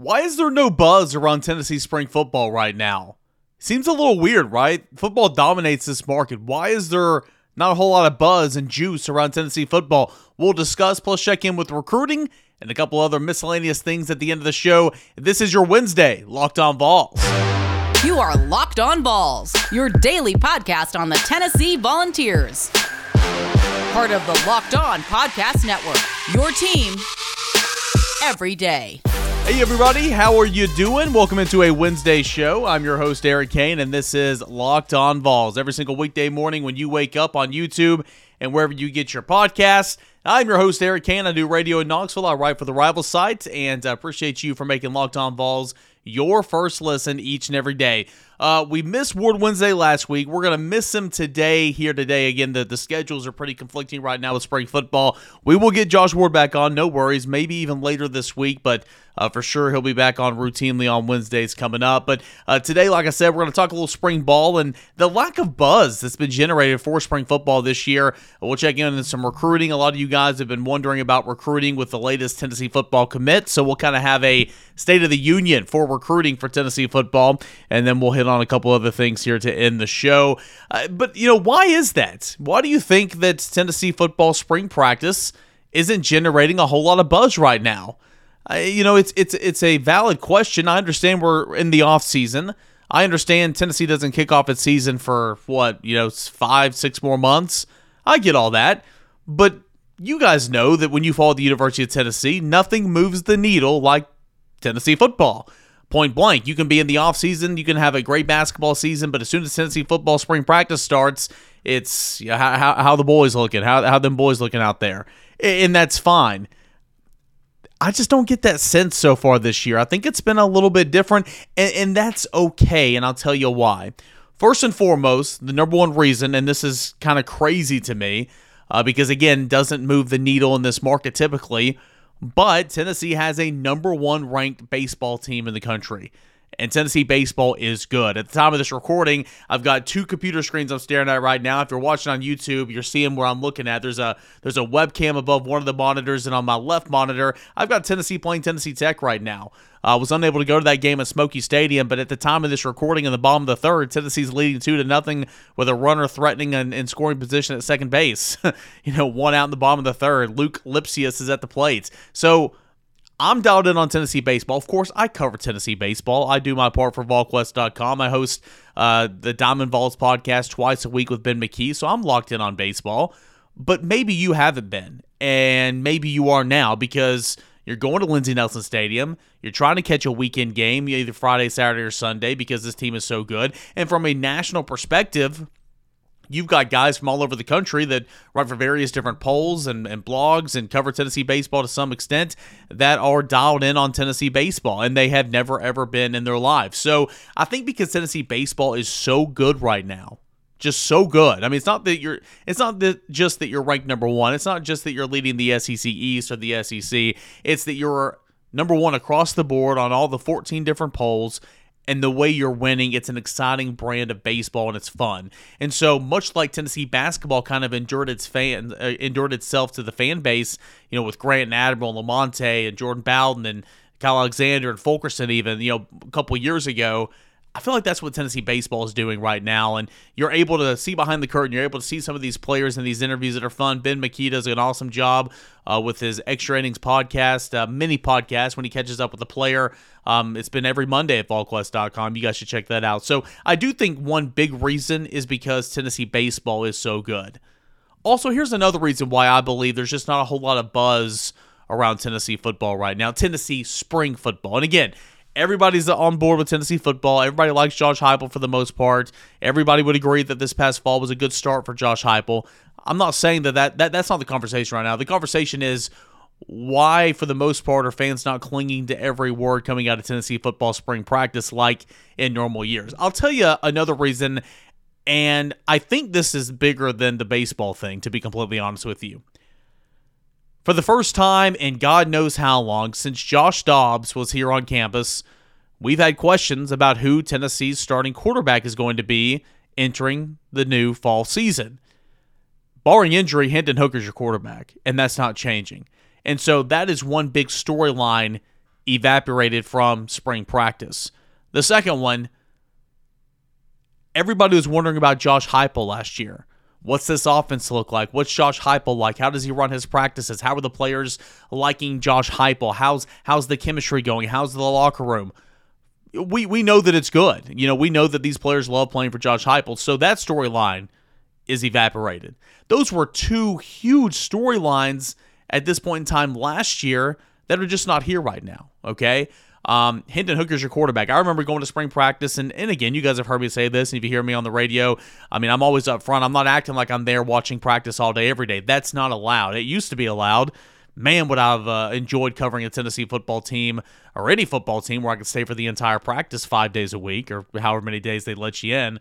Why is there no buzz around Tennessee spring football right now? Seems a little weird, right? Football dominates this market. Why is there not a whole lot of buzz and juice around Tennessee football? We'll discuss, plus check in with recruiting and a couple other miscellaneous things at the end of the show. This is your Wednesday, Locked On Vols. You are Locked On Vols, your daily podcast on the Tennessee Volunteers. Part of the Locked On Podcast Network, your team every day. Hey, everybody, how are you doing? Welcome into a Wednesday show. I'm your host, Eric Kane, and this is Locked On Vols. Every single weekday morning when you wake up on YouTube and wherever you get your podcasts. I'm your host, Eric Kane. I do radio in Knoxville. I write for the rival site, and I appreciate you for making Locked On Vols your first listen each and every day. Uh, we missed Ward Wednesday last week. We're going to miss him today, here today. Again, the, the schedules are pretty conflicting right now with spring football. We will get Josh Ward back on, no worries, maybe even later this week, but uh, for sure he'll be back on routinely on Wednesdays coming up. But uh, today, like I said, we're going to talk a little spring ball and the lack of buzz that's been generated for spring football this year. We'll check in on some recruiting. A lot of you guys have been wondering about recruiting with the latest Tennessee football commit, so we'll kind of have a State of the Union for recruiting for Tennessee football, and then we'll hit on a couple other things here to end the show. Uh, but, you know, why is that? Why do you think that Tennessee football spring practice isn't generating a whole lot of buzz right now? Uh, you know, it's it's it's a valid question. I understand we're in the off season. I understand Tennessee doesn't kick off its season for what, you know, 5 6 more months. I get all that. But you guys know that when you follow the University of Tennessee, nothing moves the needle like Tennessee football point blank. You can be in the offseason, you can have a great basketball season, but as soon as Tennessee football spring practice starts, it's you know, how, how, how the boys looking, how, how them boys looking out there. And that's fine. I just don't get that sense so far this year. I think it's been a little bit different, and, and that's okay, and I'll tell you why. First and foremost, the number one reason, and this is kind of crazy to me, uh, because again, doesn't move the needle in this market typically but Tennessee has a number one ranked baseball team in the country. And Tennessee baseball is good. At the time of this recording, I've got two computer screens I'm staring at right now. If you're watching on YouTube, you're seeing where I'm looking at. There's a there's a webcam above one of the monitors, and on my left monitor, I've got Tennessee playing Tennessee Tech right now. I uh, was unable to go to that game at Smokies Stadium, but at the time of this recording, in the bottom of the third, Tennessee's leading two to nothing with a runner threatening and in scoring position at second base. you know, one out in the bottom of the third. Luke Lipcius is at the plate. So I'm dialed in on Tennessee baseball. Of course, I cover Tennessee baseball. I do my part for VolQuest.com. I host uh, the Diamond Vols podcast twice a week with Ben McKee, so I'm locked in on baseball. But maybe you haven't been, and maybe you are now because you're going to Lindsey Nelson Stadium. You're trying to catch a weekend game, either Friday, Saturday, or Sunday, because this team is so good. And from a national perspective, you've got guys from all over the country that write for various different polls and, and, blogs and cover Tennessee baseball to some extent that are dialed in on Tennessee baseball, and they have never, ever been in their lives. So I think because Tennessee baseball is so good right now, just so good. I mean, it's not that you're it's not that just that you're ranked number 1. It's not just that you're leading the SEC East or the SEC. It's that you're number 1 across the board on all the 14 different polls and the way you're winning, it's an exciting brand of baseball and it's fun. And so, much like Tennessee basketball kind of endured its fan, uh, endured itself to the fan base, you know, with Grant and Admiral, and Lamonte and Jordan Bowden and Kyle Alexander and Fulkerson, even you know, a couple years ago. I feel like that's what Tennessee baseball is doing right now. And you're able to see behind the curtain. You're able to see some of these players in these interviews that are fun. Ben McKee does an awesome job uh, with his Extra Innings podcast, uh, mini podcast, when he catches up with a player. Um, it's been every Monday at VolQuest.com. You guys should check that out. So I do think one big reason is because Tennessee baseball is so good. Also, here's another reason why I believe there's just not a whole lot of buzz around Tennessee football right now. Tennessee spring football. And again, everybody's on board with Tennessee football. Everybody likes Josh Heupel for the most part. Everybody would agree that this past fall was a good start for Josh Heupel. I'm not saying that, that, that that's not the conversation right now. The conversation is why, for the most part, are fans not clinging to every word coming out of Tennessee football spring practice like in normal years? I'll tell you another reason, and I think this is bigger than the baseball thing, to be completely honest with you. For the first time in God knows how long since Josh Dobbs was here on campus, we've had questions about who Tennessee's starting quarterback is going to be entering the new fall season. Barring injury, Hendon Hooker's your quarterback, and that's not changing. And so that is one big storyline evaporated from spring practice. The second one, everybody was wondering about Josh Heupel last year. What's this offense look like? What's Josh Heupel like? How does he run his practices? How are the players liking Josh Heupel? How's how's the chemistry going? How's the locker room? We we know that it's good. You know, we know that these players love playing for Josh Heupel. So that storyline is evaporated. Those were two huge storylines at this point in time last year that are just not here right now. Okay. Um, Hooker's your quarterback. I remember going to spring practice, and, and again, you guys have heard me say this, and if you hear me on the radio, I mean, I'm always up front. I'm not acting like I'm there watching practice all day, every day. That's not allowed. It used to be allowed. Man, would I've uh, enjoyed covering a Tennessee football team or any football team where I could stay for the entire practice five days a week or however many days they let you in.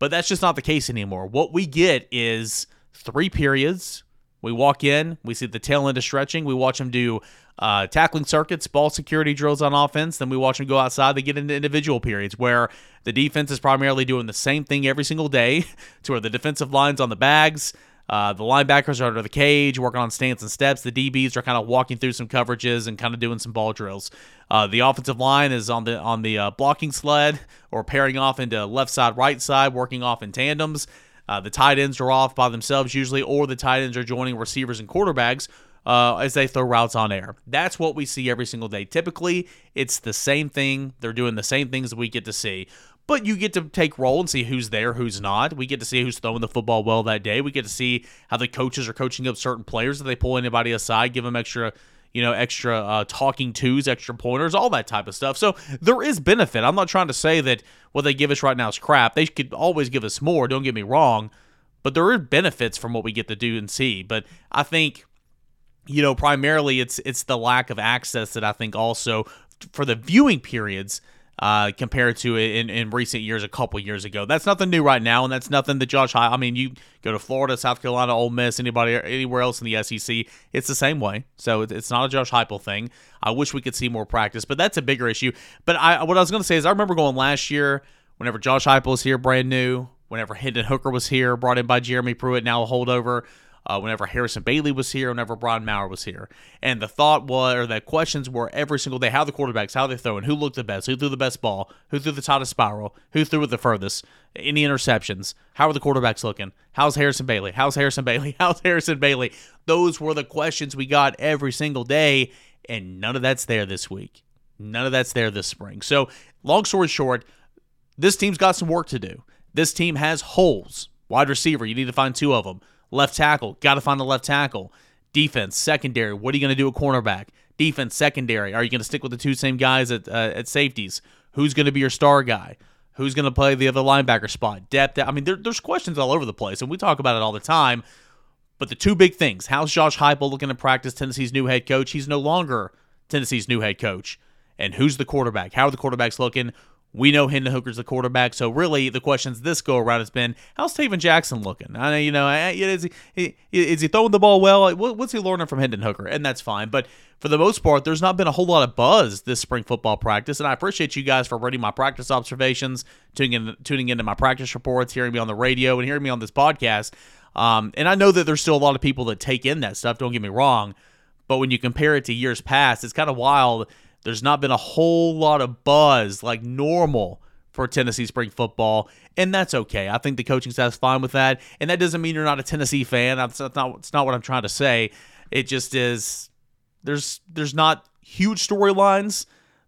But that's just not the case anymore. What we get is three periods. We walk in, we see the tail end of stretching, we watch them do uh, tackling circuits, ball security drills on offense. Then we watch them go outside. They get into individual periods where the defense is primarily doing the same thing every single day, to where the defensive line's on the bags. Uh, the linebackers are under the cage, working on stance and steps. The DBs are kind of walking through some coverages and kind of doing some ball drills. Uh, the offensive line is on the on the uh, blocking sled or pairing off into left side, right side, working off in tandems. Uh, the tight ends are off by themselves usually, or the tight ends are joining receivers and quarterbacks uh, as they throw routes on air. That's what we see every single day. Typically, it's the same thing. They're doing the same things that we get to see. But you get to take role and see who's there, who's not. We get to see who's throwing the football well that day. We get to see how the coaches are coaching up certain players. If they pull anybody aside, give them extra you know, extra uh, talking twos, extra pointers, all that type of stuff. So there is benefit. I'm not trying to say that what they give us right now is crap. They could always give us more, don't get me wrong, but there are benefits from what we get to do and see. But I think you know, primarily it's it's the lack of access that I think also for the viewing periods uh, compared to in, in recent years, a couple years ago. That's nothing new right now, and that's nothing that Josh. High. I mean, you go to Florida, South Carolina, Ole Miss, anybody anywhere else in the SEC, it's the same way. So it's not a Josh Heupel thing. I wish we could see more practice, but that's a bigger issue. But I, what I was going to say is, I remember going last year whenever Josh Heupel was here, brand new. Whenever Hendon Hooker was here, brought in by Jeremy Pruitt, now a holdover uh, whenever Harrison Bailey was here, whenever Brian Maurer was here. And the thought was, or the questions were every single day how the quarterbacks, how they throwing, who looked the best, who threw the best ball, who threw the tightest spiral, who threw it the furthest, any interceptions, how are the quarterbacks looking, how's Harrison Bailey, how's Harrison Bailey, how's Harrison Bailey. Those were the questions we got every single day, and none of that's there this week. None of that's there this spring. So, long story short, this team's got some work to do. This team has holes. Wide receiver, you need to find two of them. Left tackle, got to find a left tackle. Defense, secondary, what are you going to do at cornerback? Defense, secondary, are you going to stick with the two same guys at, uh, at safeties? Who's going to be your star guy? Who's going to play the other linebacker spot? Depth. I mean, there, there's questions all over the place, and we talk about it all the time. But the two big things how's Josh Heupel looking to practice Tennessee's new head coach? He's no longer Tennessee's new head coach. And who's the quarterback? How are the quarterbacks looking? We know Hendon Hooker's the quarterback, so really the questions this go around has been, how's Tayven Jackson looking? I know you know, is he, is he throwing the ball well? What's he learning from Hendon Hooker? And that's fine, but for the most part, there's not been a whole lot of buzz this spring football practice, and I appreciate you guys for reading my practice observations, tuning in, tuning into my practice reports, hearing me on the radio, and hearing me on this podcast. Um, and I know that there's still a lot of people that take in that stuff. Don't get me wrong, but when you compare it to years past, it's kind of wild there's not been a whole lot of buzz like normal for Tennessee spring football, and that's okay. I think the coaching staff's fine with that, and that doesn't mean you're not a Tennessee fan. That's not. It's not what I'm trying to say. It just is. There's there's not huge storylines.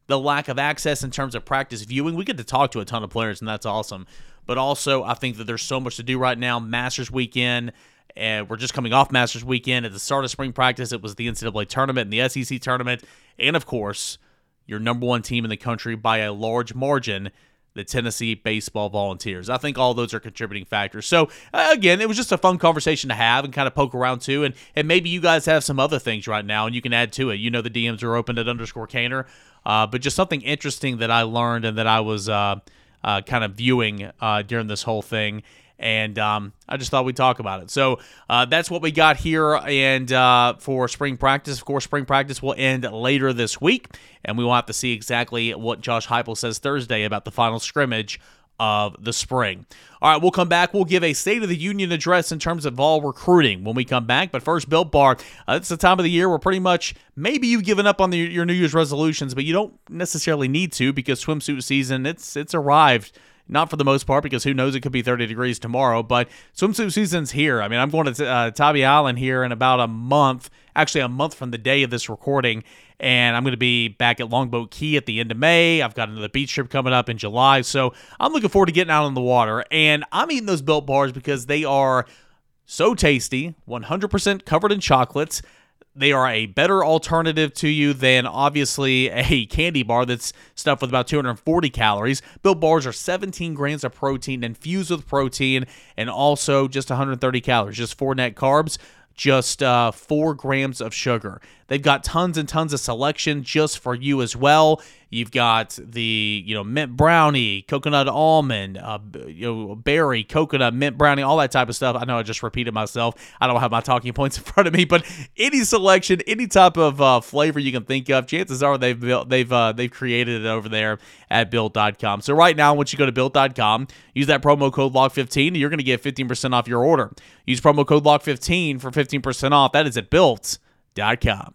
The lack of access in terms of practice viewing. We get to talk to a ton of players, and that's awesome. But also, I think that there's so much to do right now. Masters weekend. And we're just coming off Masters weekend. At the start of spring practice, it was the NCAA tournament and the SEC tournament. And of course, your number one team in the country by a large margin, the Tennessee Baseball Volunteers. I think all those are contributing factors. So, uh, again, it was just a fun conversation to have and kind of poke around to. And, and maybe you guys have some other things right now and you can add to it. You know, the DMs are open at underscore Caner. Uh, but just something interesting that I learned and that I was uh, uh kind of viewing uh, during this whole thing and um, I just thought we'd talk about it. So uh, that's what we got here. And uh, for spring practice, of course, spring practice will end later this week, and we will have to see exactly what Josh Heupel says Thursday about the final scrimmage of the spring. All right, we'll come back. We'll give a State of the Union address in terms of all recruiting when we come back. But first, Built Bar. Uh, it's the time of the year where pretty much maybe you've given up on the, your New Year's resolutions, but you don't necessarily need to because swimsuit season it's it's arrived not for the most part, because who knows, it could be 30 degrees tomorrow. But swimsuit season's here. I mean, I'm going to uh, Tybee Island here in about a month, actually, a month from the day of this recording. And I'm going to be back at Longboat Key at the end of May. I've got another beach trip coming up in July. So I'm looking forward to getting out on the water. And I'm eating those built bars because they are so tasty, 100% covered in chocolates they are a better alternative to you than obviously a candy bar that's stuffed with about 240 calories. Built bars are 17 grams of protein infused with protein and also just 130 calories, just four net carbs just uh, four grams of sugar. They've got tons and tons of selection just for you as well. You've got the you know mint brownie, coconut almond, uh, you know berry, coconut, mint brownie, all that type of stuff. I know I just repeated myself. I don't have my talking points in front of me, but any selection, any type of uh, flavor you can think of, chances are they've built, they've uh, they've created it over there at built.com. So right now, once you go to built.com, use that promo code LOCK15, you're going to get 15% off your order. Use promo code LOCK15 for 15% off. That is at built.com.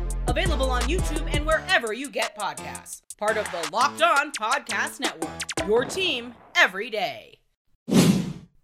Available on YouTube and wherever you get podcasts. Part of the Locked On Podcast Network. Your team every day.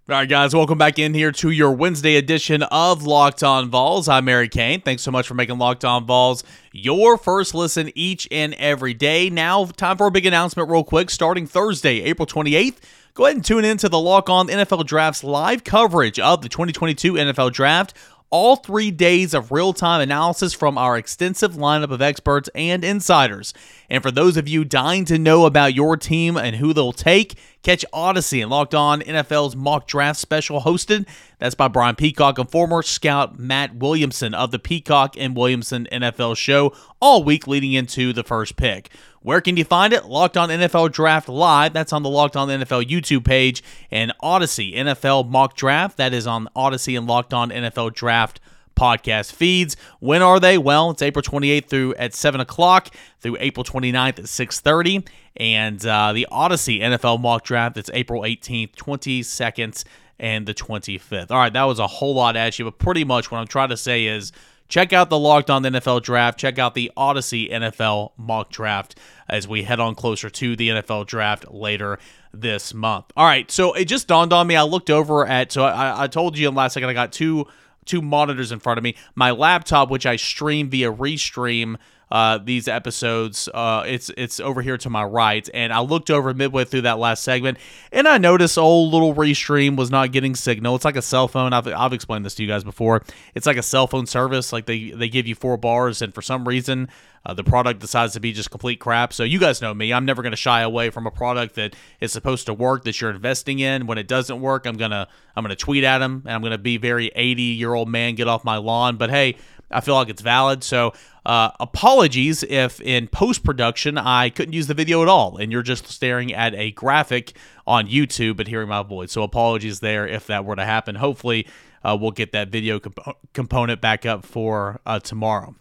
All right, guys, welcome back in here to your Wednesday edition of Locked On Vols. I'm Eric Kane. Thanks so much for making Locked On Vols your first listen each and every day. Now, time for a big announcement, real quick. Starting Thursday, April 28th, go ahead and tune in to the Lock On NFL Draft's live coverage of the 2022 NFL Draft all three days of real time analysis from our extensive lineup of experts and insiders. And for those of you dying to know about your team and who they'll take, catch Odyssey and Locked On NFL's mock draft special hosted. That's by Brian Peacock and former scout Matt Williamson of the Peacock and Williamson NFL show all week leading into the first pick. Where can you find it? Locked On NFL Draft Live. That's on the Locked On NFL YouTube page and Odyssey NFL Mock Draft. That is on Odyssey and Locked On NFL Draft podcast feeds. When are they? Well, it's April 28th through at 7 o'clock through April 29th at 6.30. And uh, the Odyssey NFL mock draft, it's April 18th, 22nd, and the 25th. All right, that was a whole lot at you, but pretty much what I'm trying to say is check out the Locked On NFL Draft. Check out the Odyssey NFL mock draft as we head on closer to the NFL draft later this month. All right, so it just dawned on me. I looked over at, so I, I told you in last second I got two two monitors in front of me. My laptop, which I stream via Restream uh, these episodes. Uh, it's it's over here to my right, and I looked over midway through that last segment, and I noticed old little restream was not getting signal. It's like a cell phone. I've, I've explained this to you guys before. It's like a cell phone service. Like they they give you four bars, and for some reason. Uh, the product decides to be just complete crap. So you guys know me. I'm never going to shy away from a product that is supposed to work that you're investing in. When it doesn't work, I'm gonna I'm gonna tweet at them and I'm gonna be very 80 year old man get off my lawn. But hey, I feel like it's valid. So uh, apologies if in post production I couldn't use the video at all and you're just staring at a graphic on YouTube but hearing my voice. So apologies there if that were to happen. Hopefully, uh, we'll get that video comp- component back up for uh, tomorrow.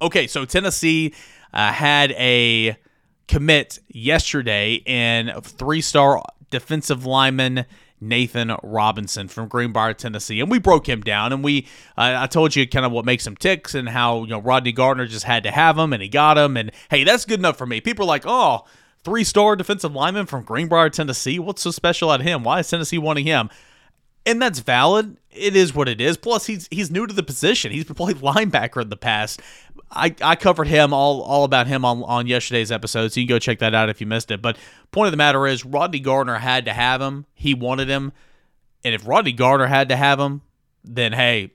Okay, so Tennessee uh, had a commit yesterday in three star defensive lineman Nathan Robinson from Greenbrier, Tennessee, and we broke him down. And we, uh, I told you kind of what makes him ticks and how you know Rodney Garner just had to have him, and he got him. And hey, that's good enough for me. People are like, oh, three star defensive lineman from Greenbrier, Tennessee. What's so special at him? Why is Tennessee wanting him? And that's valid. It is what it is. Plus, he's he's new to the position. He's played linebacker in the past. I, I covered him all all about him on, on yesterday's episode, so you can go check that out if you missed it. But point of the matter is, Rodney Garner had to have him. He wanted him, and if Rodney Garner had to have him, then hey,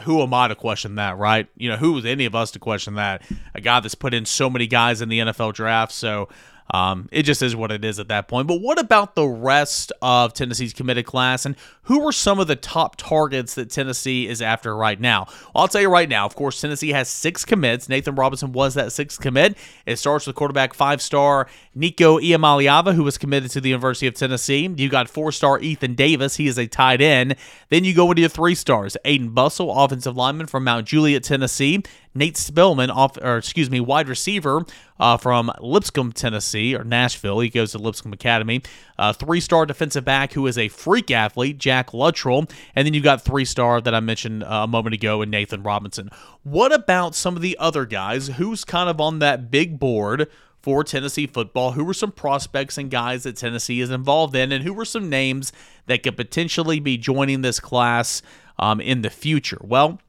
who am I to question that, right? You know, who was any of us to question that? A guy that's put in so many guys in the NFL draft. So Um, it just is what it is at that point. But what about the rest of Tennessee's committed class, and who are some of the top targets that Tennessee is after right now? Well, I'll tell you right now. Of course, Tennessee has six commits. Nathan Robinson was that sixth commit. It starts with quarterback five-star Nico Iamaleava, who was committed to the University of Tennessee. You got four-star Ethan Davis. He is a tight end. Then you go into your three stars: Aiden Bustle, offensive lineman from Mount Juliet, Tennessee. Nate Spillman, off or excuse me, wide receiver uh, from Lipscomb, Tennessee, or Nashville. He goes to Lipscomb Academy. Uh, three-star defensive back who is a freak athlete, Jack Luttrell, and then you've got three-star that I mentioned uh, a moment ago, in Nathan Robinson. What about some of the other guys? Who's kind of on that big board? for Tennessee football? Who were some prospects and guys that Tennessee is involved in, and who were some names that could potentially be joining this class um, in the future? Well,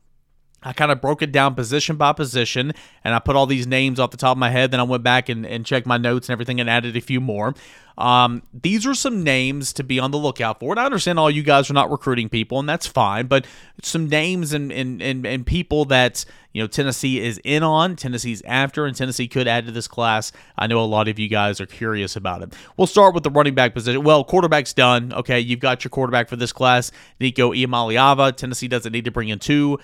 I kind of broke it down position by position and I put all these names off the top of my head. Then I went back and, and checked my notes and everything and added a few more. Um, these are some names to be on the lookout for. And I understand all you guys are not recruiting people, and that's fine, but some names and, and, and, and people that you know Tennessee is in on, Tennessee's after, and Tennessee could add to this class. I know a lot of you guys are curious about it. We'll start with the running back position. Well, quarterback's done. Okay, you've got your quarterback for this class, Nico Iamaleava. Tennessee doesn't need to bring in two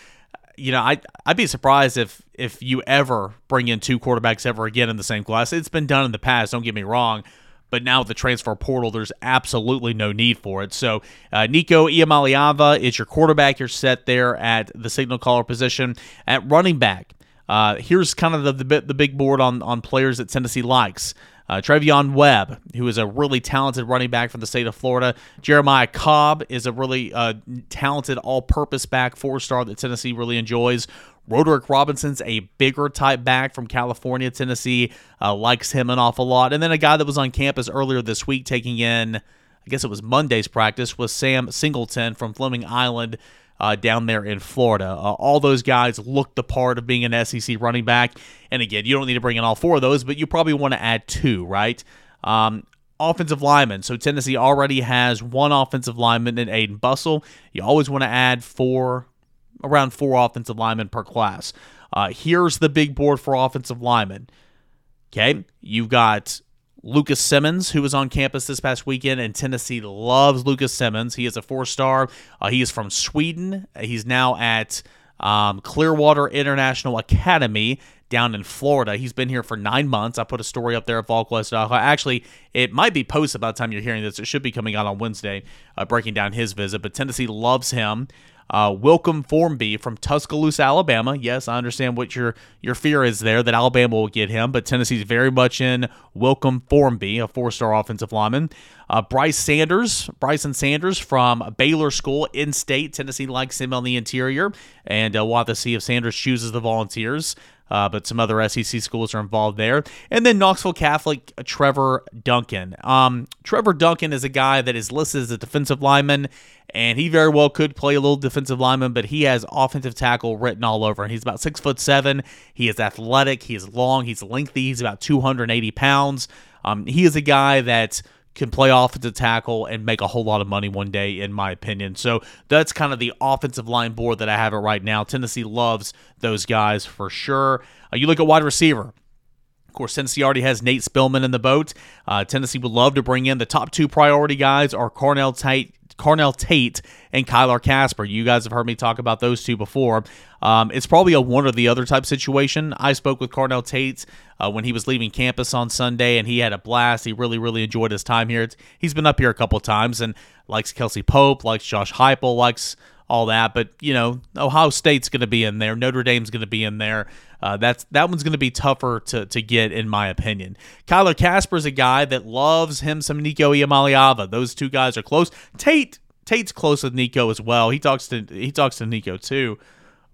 you know, I I'd be surprised if if you ever bring in two quarterbacks ever again in the same class. It's been done in the past. Don't get me wrong. But now with the transfer portal, there's absolutely no need for it. So uh, Nico Iamaleava is your quarterback. You're set there at the signal caller position. At running back, uh, here's kind of the, the, the big board on, on players that Tennessee likes. Uh, Trevion Webb, who is a really talented running back from the state of Florida. Jeremiah Cobb is a really uh, talented all purpose back, four star that Tennessee really enjoys. Roderick Robinson's a bigger type back from California. Tennessee uh, likes him an awful lot. And then a guy that was on campus earlier this week taking in, I guess it was Monday's practice, was Sam Singleton from Fleming Island uh, down there in Florida. Uh, all those guys look the part of being an SEC running back. And again, you don't need to bring in all four of those, but you probably want to add two, right? Um, offensive lineman. So Tennessee already has one offensive lineman in Aiden Bustle. You always want to add four, around four offensive linemen per class. Uh, here's the big board for offensive linemen. Okay, you've got Lucas Simmons, who was on campus this past weekend, and Tennessee loves Lucas Simmons. He is a four star. Uh, he is from Sweden. He's now at um, Clearwater International Academy down in Florida. He's been here for nine months. I put a story up there at VolQuest. Actually, it might be posted by the time you're hearing this. It should be coming out on Wednesday, uh, breaking down his visit. But Tennessee loves him. Uh, Wilkin Formby from Tuscaloosa, Alabama. Yes, I understand what your your fear is there that Alabama will get him, but Tennessee's very much in Wilkin Formby, a four-star offensive lineman. Uh, Bryce Sanders, Bryson Sanders from Baylor School in state. Tennessee likes him on the interior, and uh, we'll have to see if Sanders chooses the Volunteers. Uh, but some other SEC schools are involved there. And then Knoxville Catholic, Trevor Duncan. Um, Trevor Duncan is a guy that is listed as a defensive lineman, and he very well could play a little defensive lineman, but he has offensive tackle written all over. And he's about six foot seven. He is athletic. He is long. He's lengthy. He's about 280 pounds. Um, he is a guy that can play offensive tackle and make a whole lot of money one day, in my opinion. So that's kind of the offensive line board that I have it right now. Tennessee loves those guys for sure. Uh, you look at wide receiver. Of course, Tennessee already has Nate Spillman in the boat. Uh, Tennessee would love to bring in the top two priority guys are Carnell Tate, Carnell Tate and Kyler Kasper. You guys have heard me talk about those two before. Um, it's probably a one or the other type situation. I spoke with Carnell Tate uh, when he was leaving campus on Sunday, and he had a blast. He really, really enjoyed his time here. It's, he's been up here a couple times and likes Kelsey Pope, likes Josh Heupel, likes all that. But you know, Ohio State's going to be in there. Notre Dame's going to be in there. Uh, that's that one's going to be tougher to, to get, in my opinion. Kyler Kasper's a guy that loves him some Nico Iamaleava. Those two guys are close. Tate Tate's close with Nico as well. He talks to he talks to Nico too.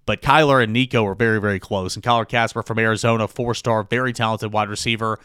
But Kyler and Nico are very, very close. And Kyler Kasper from Arizona, four star, very talented wide receiver.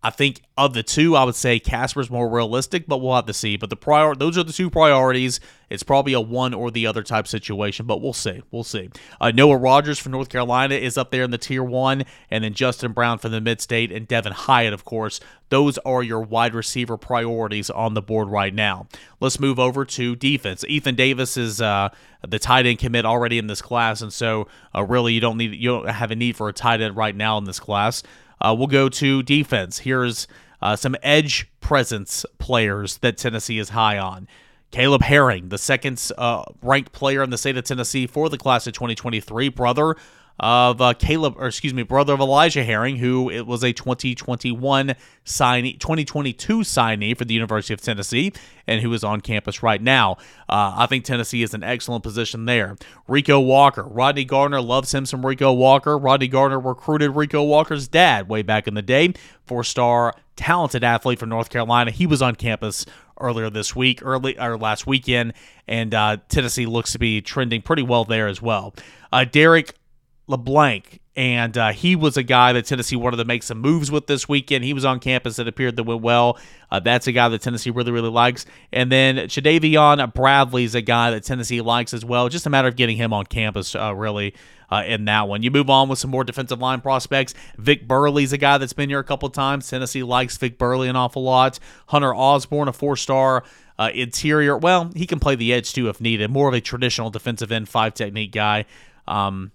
I think of the two, I would say Kasper's more realistic, but we'll have to see. But the prior, those are the two priorities. It's probably a one or the other type situation, but we'll see. We'll see. Uh, Noah Rogers from North Carolina is up there in the tier one, and then Justin Brown from the Mid State and Devin Hyatt, of course. Those are your wide receiver priorities on the board right now. Let's move over to defense. Ethan Davis is uh, the tight end commit already in this class, and so uh, really you don't need you don't have a need for a tight end right now in this class. Uh, we'll go to defense. Here's uh, some edge presence players that Tennessee is high on. Caleb Herring, the second uh, ranked player in the state of Tennessee for the class of 2023, brother of uh, Caleb, or excuse me, brother of Elijah Herring, who it was a 2021 signee, 2022 signee for the University of Tennessee, and who is on campus right now. Uh, I think Tennessee is in excellent position there. Rico Walker, Rodney Garner loves him some Rico Walker. Rodney Garner recruited Rico Walker's dad way back in the day, four-star talented athlete from North Carolina. He was on campus earlier this week, early or last weekend, and uh, Tennessee looks to be trending pretty well there as well. Uh, Derek LeBlanc, and uh, he was a guy that Tennessee wanted to make some moves with this weekend. He was on campus It appeared that went well. Uh, that's a guy that Tennessee really, really likes. And then Chadavion Bradley is a guy that Tennessee likes as well. Just a matter of getting him on campus, uh, really. Uh, in that one, you move on with some more defensive line prospects. Vic Burley's a guy that's been here a couple times. Tennessee likes Vic Burley an awful lot. Hunter Osborne, a four-star uh, interior. Well, he can play the edge too if needed. More of a traditional defensive end, five technique guy. Um,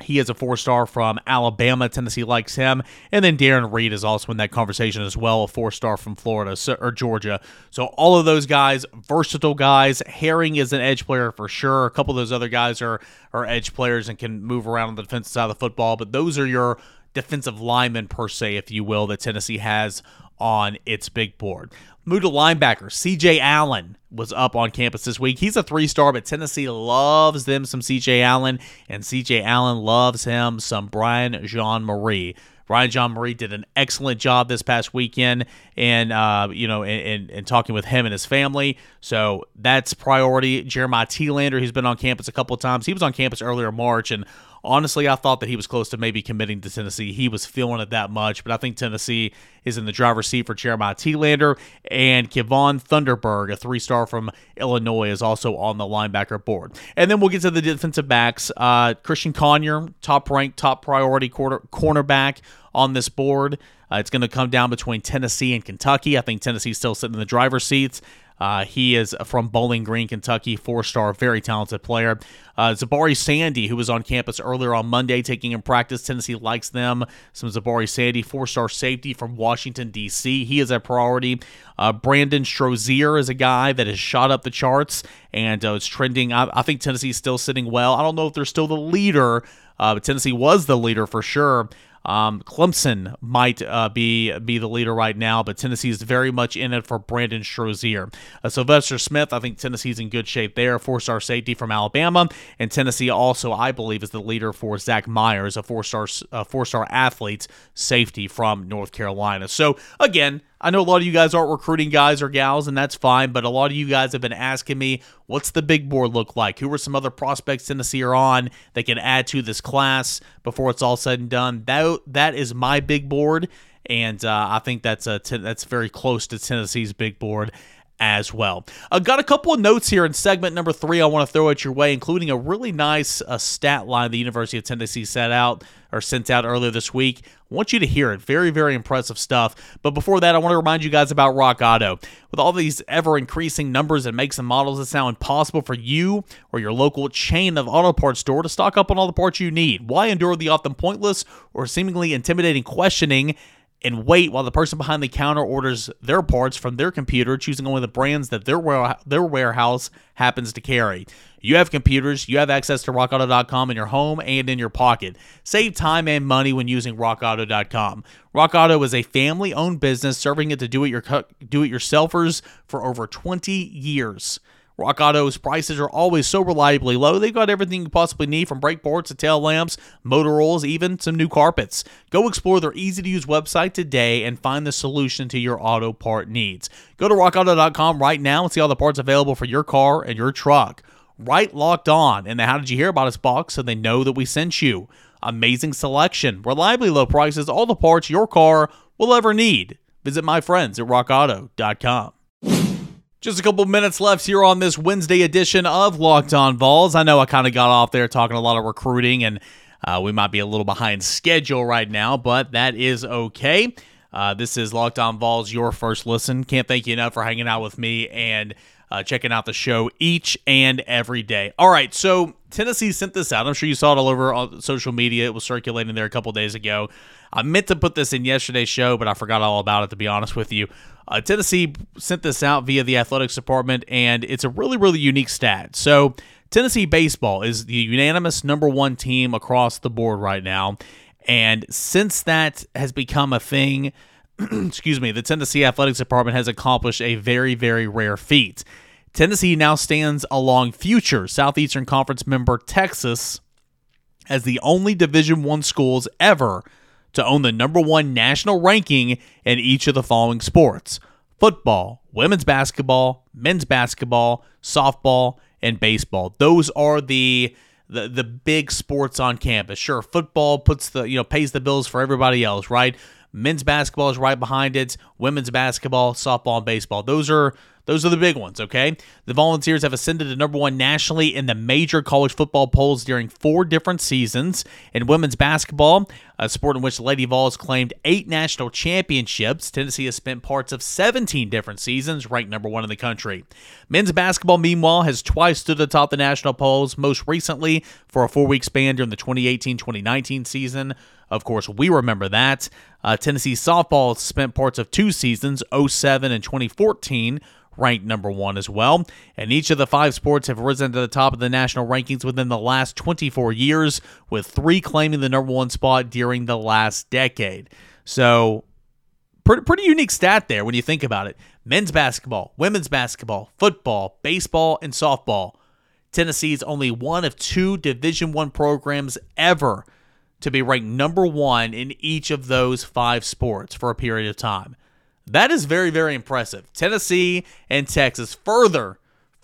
he is a four star from Alabama. Tennessee likes him. And then Darren Reed is also in that conversation as well, a four star from Florida or Georgia. So all of those guys, versatile guys. Herring is an edge player for sure. A couple of those other guys are, are edge players and can move around on the defensive side of the football. But those are your defensive linemen, per se, if you will, that Tennessee has on its big board. Move to linebacker. CJ Allen was up on campus this week. He's a three star, but Tennessee loves them some CJ Allen, and CJ Allen loves him some Brian Jean-Mary. Brian Jean-Mary did an excellent job this past weekend, and uh, you know, and, and, talking with him and his family. So that's priority. Jeremiah Telander, who's been on campus a couple of times, he was on campus earlier March, and honestly, I thought that he was close to maybe committing to Tennessee. He was feeling it that much, but I think Tennessee is in the driver's seat for Jeremiah Telander and Kevon Thunderberg, a three-star from Illinois, is also on the linebacker board. And then we'll get to the defensive backs. Uh, Christian Conyer, top-ranked, top priority quarter, cornerback on this board. Uh, it's going to come down between Tennessee and Kentucky. I think Tennessee's still sitting in the driver's seats. Uh, he is from Bowling Green, Kentucky, four star, very talented player. Uh, Zahbari Sandy, who was on campus earlier on Monday taking in practice. Tennessee likes them. Some Zabari Sandy, four star safety from Washington, D.C. He is a priority. Uh, Brandon Strozier is a guy that has shot up the charts and uh, it's trending. I, I think Tennessee's still sitting well. I don't know if they're still the leader, uh, but Tennessee was the leader for sure um, Clemson might uh, be be the leader right now, but Tennessee is very much in it for Brandon Strozier. Uh, Sylvester Smith, I think Tennessee's in good shape there. Four star safety from Alabama, and Tennessee also, I believe, is the leader for Zach Myers, a four star four star athlete safety from North Carolina. So again, I know a lot of you guys aren't recruiting guys or gals, and that's fine, but a lot of you guys have been asking me, what's the big board look like? Who are some other prospects Tennessee are on that can add to this class before it's all said and done? That, that is my big board, and uh, I think that's, a, that's very close to Tennessee's big board as well. I've got a couple of notes here in segment number three I want to throw at your way, including a really nice uh, stat line the University of Tennessee set out or sent out earlier this week. I want you to hear it. Very, very impressive stuff. But before that, I want to remind you guys about Rock Auto. With all these ever increasing numbers and makes and models, it's now impossible for you or your local chain of auto parts store to stock up on all the parts you need. Why endure the often pointless or seemingly intimidating questioning? And wait while the person behind the counter orders their parts from their computer, choosing only the brands that their their warehouse happens to carry. You have computers, you have access to rockauto.com in your home and in your pocket. Save time and money when using rockauto.com. Rockauto is a family-owned business serving it to do it your do it yourselfers for over 20 years. Rock Auto's prices are always so reliably low. They've got everything you possibly need from brake boards to tail lamps, motor oils, even some new carpets. Go explore their easy to use website today and find the solution to your auto part needs. Go to rockauto.com right now and see all the parts available for your car and your truck. Write locked on in the How Did You Hear About Us box so they know that we sent you. Amazing selection, reliably low prices, all the parts your car will ever need. Visit my friends at rockauto.com. Just a couple minutes left here on this Wednesday edition of Locked On Vols. I know I kind of got off there talking a lot of recruiting, and uh, we might be a little behind schedule right now, but that is okay. Uh, this is Locked On Vols, your first listen. Can't thank you enough for hanging out with me and uh, checking out the show each and every day. All right, so Tennessee sent this out. I'm sure you saw it all over on social media. It was circulating there a couple days ago. I meant to put this in yesterday's show, but I forgot all about it, to be honest with you. Uh, Tennessee sent this out via the athletics department, and it's a really, really unique stat. So, Tennessee baseball is the unanimous number one team across the board right now. And since that has become a thing, excuse me, the Tennessee Athletics Department has accomplished a very, very rare feat. Tennessee now stands along future Southeastern Conference member Texas as the only Division One schools ever to own the number one national ranking in each of the following sports football, women's basketball, men's basketball, softball, and baseball. Those are the the the big sports on campus. Sure, football puts the you know pays the bills for everybody else, right? Men's basketball is right behind it. Women's basketball, softball, and baseball. Those are those are the big ones, okay? The Volunteers have ascended to number one nationally in the major college football polls during four different seasons. In women's basketball, a sport in which Lady Vols claimed eight national championships, Tennessee has spent parts of 17 different seasons, ranked number one in the country. Men's basketball, meanwhile, has twice stood atop the national polls, most recently for a four week span during the 2018 2019 season. Of course, we remember that. Uh, Tennessee softball spent parts of two seasons, 07 and 2014, ranked number one as well. And each of the five sports have risen to the top of the national rankings within the last 24 years, with three claiming the number one spot during the last decade. So, pretty, pretty unique stat there when you think about it. Men's basketball, women's basketball, football, baseball, and softball. Tennessee is only one of two Division One programs ever to be ranked number one in each of those five sports for a period of time. That is very, very impressive. Tennessee and Texas further,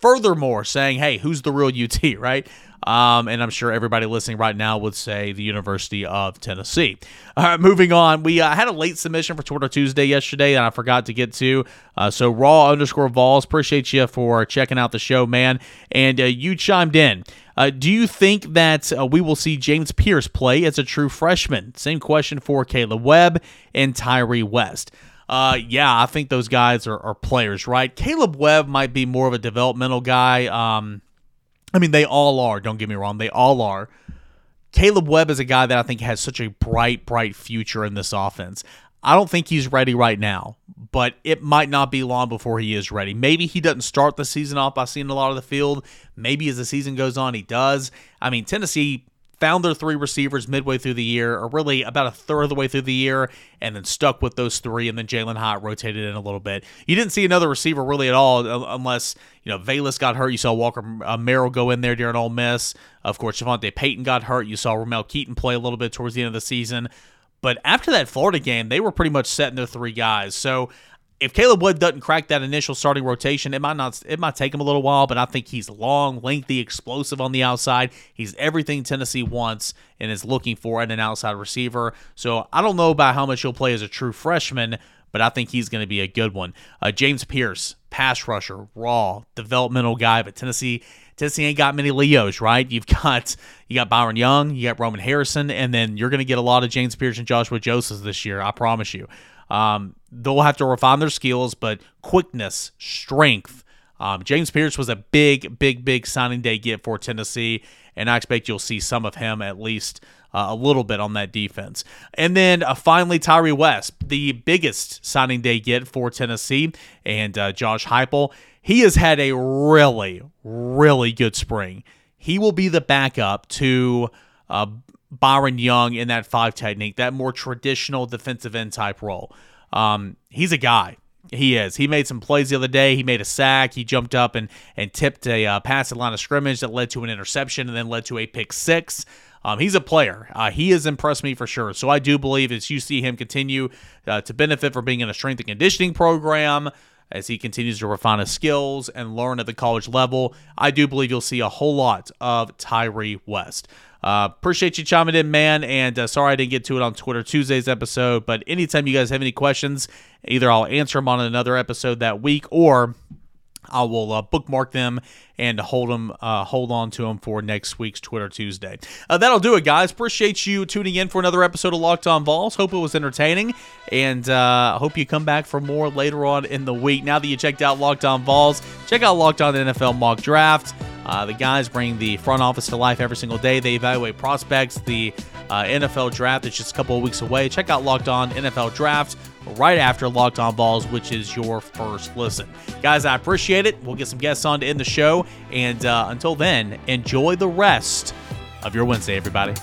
furthermore saying, hey, who's the real UT, right? Um, and I'm sure everybody listening right now would say the University of Tennessee. All right, moving on. We uh, had a late submission for Twitter Tuesday yesterday that I forgot to get to. Uh, so raw underscore Vols, appreciate you for checking out the show, man. And uh, you chimed in. Uh, do you think that uh, we will see James Pierce play as a true freshman? Same question for Caleb Webb and Tyree West. Uh, yeah, I think those guys are, are, players, right? Caleb Webb might be more of a developmental guy. Um, I mean, they all are. Don't get me wrong, they all are. Caleb Webb is a guy that I think has such a bright, bright future in this offense. I don't think he's ready right now, but it might not be long before he is ready. Maybe he doesn't start the season off by seeing a lot of the field. Maybe as the season goes on, he does. I mean, Tennessee found their three receivers midway through the year, or really about a third of the way through the year, and then stuck with those three, and then Jalen Hyatt rotated in a little bit. You didn't see another receiver really at all, unless you know Velus got hurt. You saw Walker uh, Merrill go in there during Ole Miss. Of course, Javonte Payton got hurt. You saw Ramel Keyton play a little bit towards the end of the season. But after that Florida game, they were pretty much setting their three guys. So if Caleb Webb doesn't crack that initial starting rotation, it might not it might take him a little while, but I think he's long, lengthy, explosive on the outside. He's everything Tennessee wants and is looking for in an outside receiver. So I don't know about how much he'll play as a true freshman, but I think he's going to be a good one. Uh, James Pierce, pass rusher, raw, developmental guy, but Tennessee Tennessee ain't got many Leos, right? You've got you got Byron Young, you got Roman Harrison, and then you're going to get a lot of James Pierce and Joshua Joseph this year. I promise you. Um, they'll have to refine their skills, but quickness, strength. Um, James Pierce was a big, big, big signing day get for Tennessee, and I expect you'll see some of him at least uh, a little bit on that defense. And then uh, finally, Tyree West, the biggest signing day get for Tennessee, and uh, Josh Heupel. He has had a really, really good spring. He will be the backup to uh, Byron Young in that five technique, that more traditional defensive end type role. Um, he's a guy. He is. He made some plays the other day. He made a sack. He jumped up and and tipped a uh, pass at line of scrimmage that led to an interception and then led to a pick six. Um, he's a player. Uh, he has impressed me for sure. So I do believe as you see him continue uh, to benefit from being in a strength and conditioning program, as he continues to refine his skills and learn at the college level, I do believe you'll see a whole lot of Tyree West. Uh, appreciate you chiming in, man. And uh, sorry I didn't get to it on Twitter Tuesday's episode. But anytime you guys have any questions, either I'll answer them on another episode that week or I will uh, bookmark them and hold them, uh, hold on to them for next week's Twitter Tuesday. Uh, that'll do it, guys. Appreciate you tuning in for another episode of Locked On Vols. Hope it was entertaining, and uh, hope you come back for more later on in the week. Now that you checked out Locked On Vols, check out Locked On NFL Mock Draft. Uh, the guys bring the front office to life every single day. They evaluate prospects. The uh, NFL draft is just a couple of weeks away. Check out Locked On NFL Draft right after Locked On Vols, which is your first listen. Guys, I appreciate it. We'll get some guests on to end the show. And uh, until then, enjoy the rest of your Wednesday, everybody.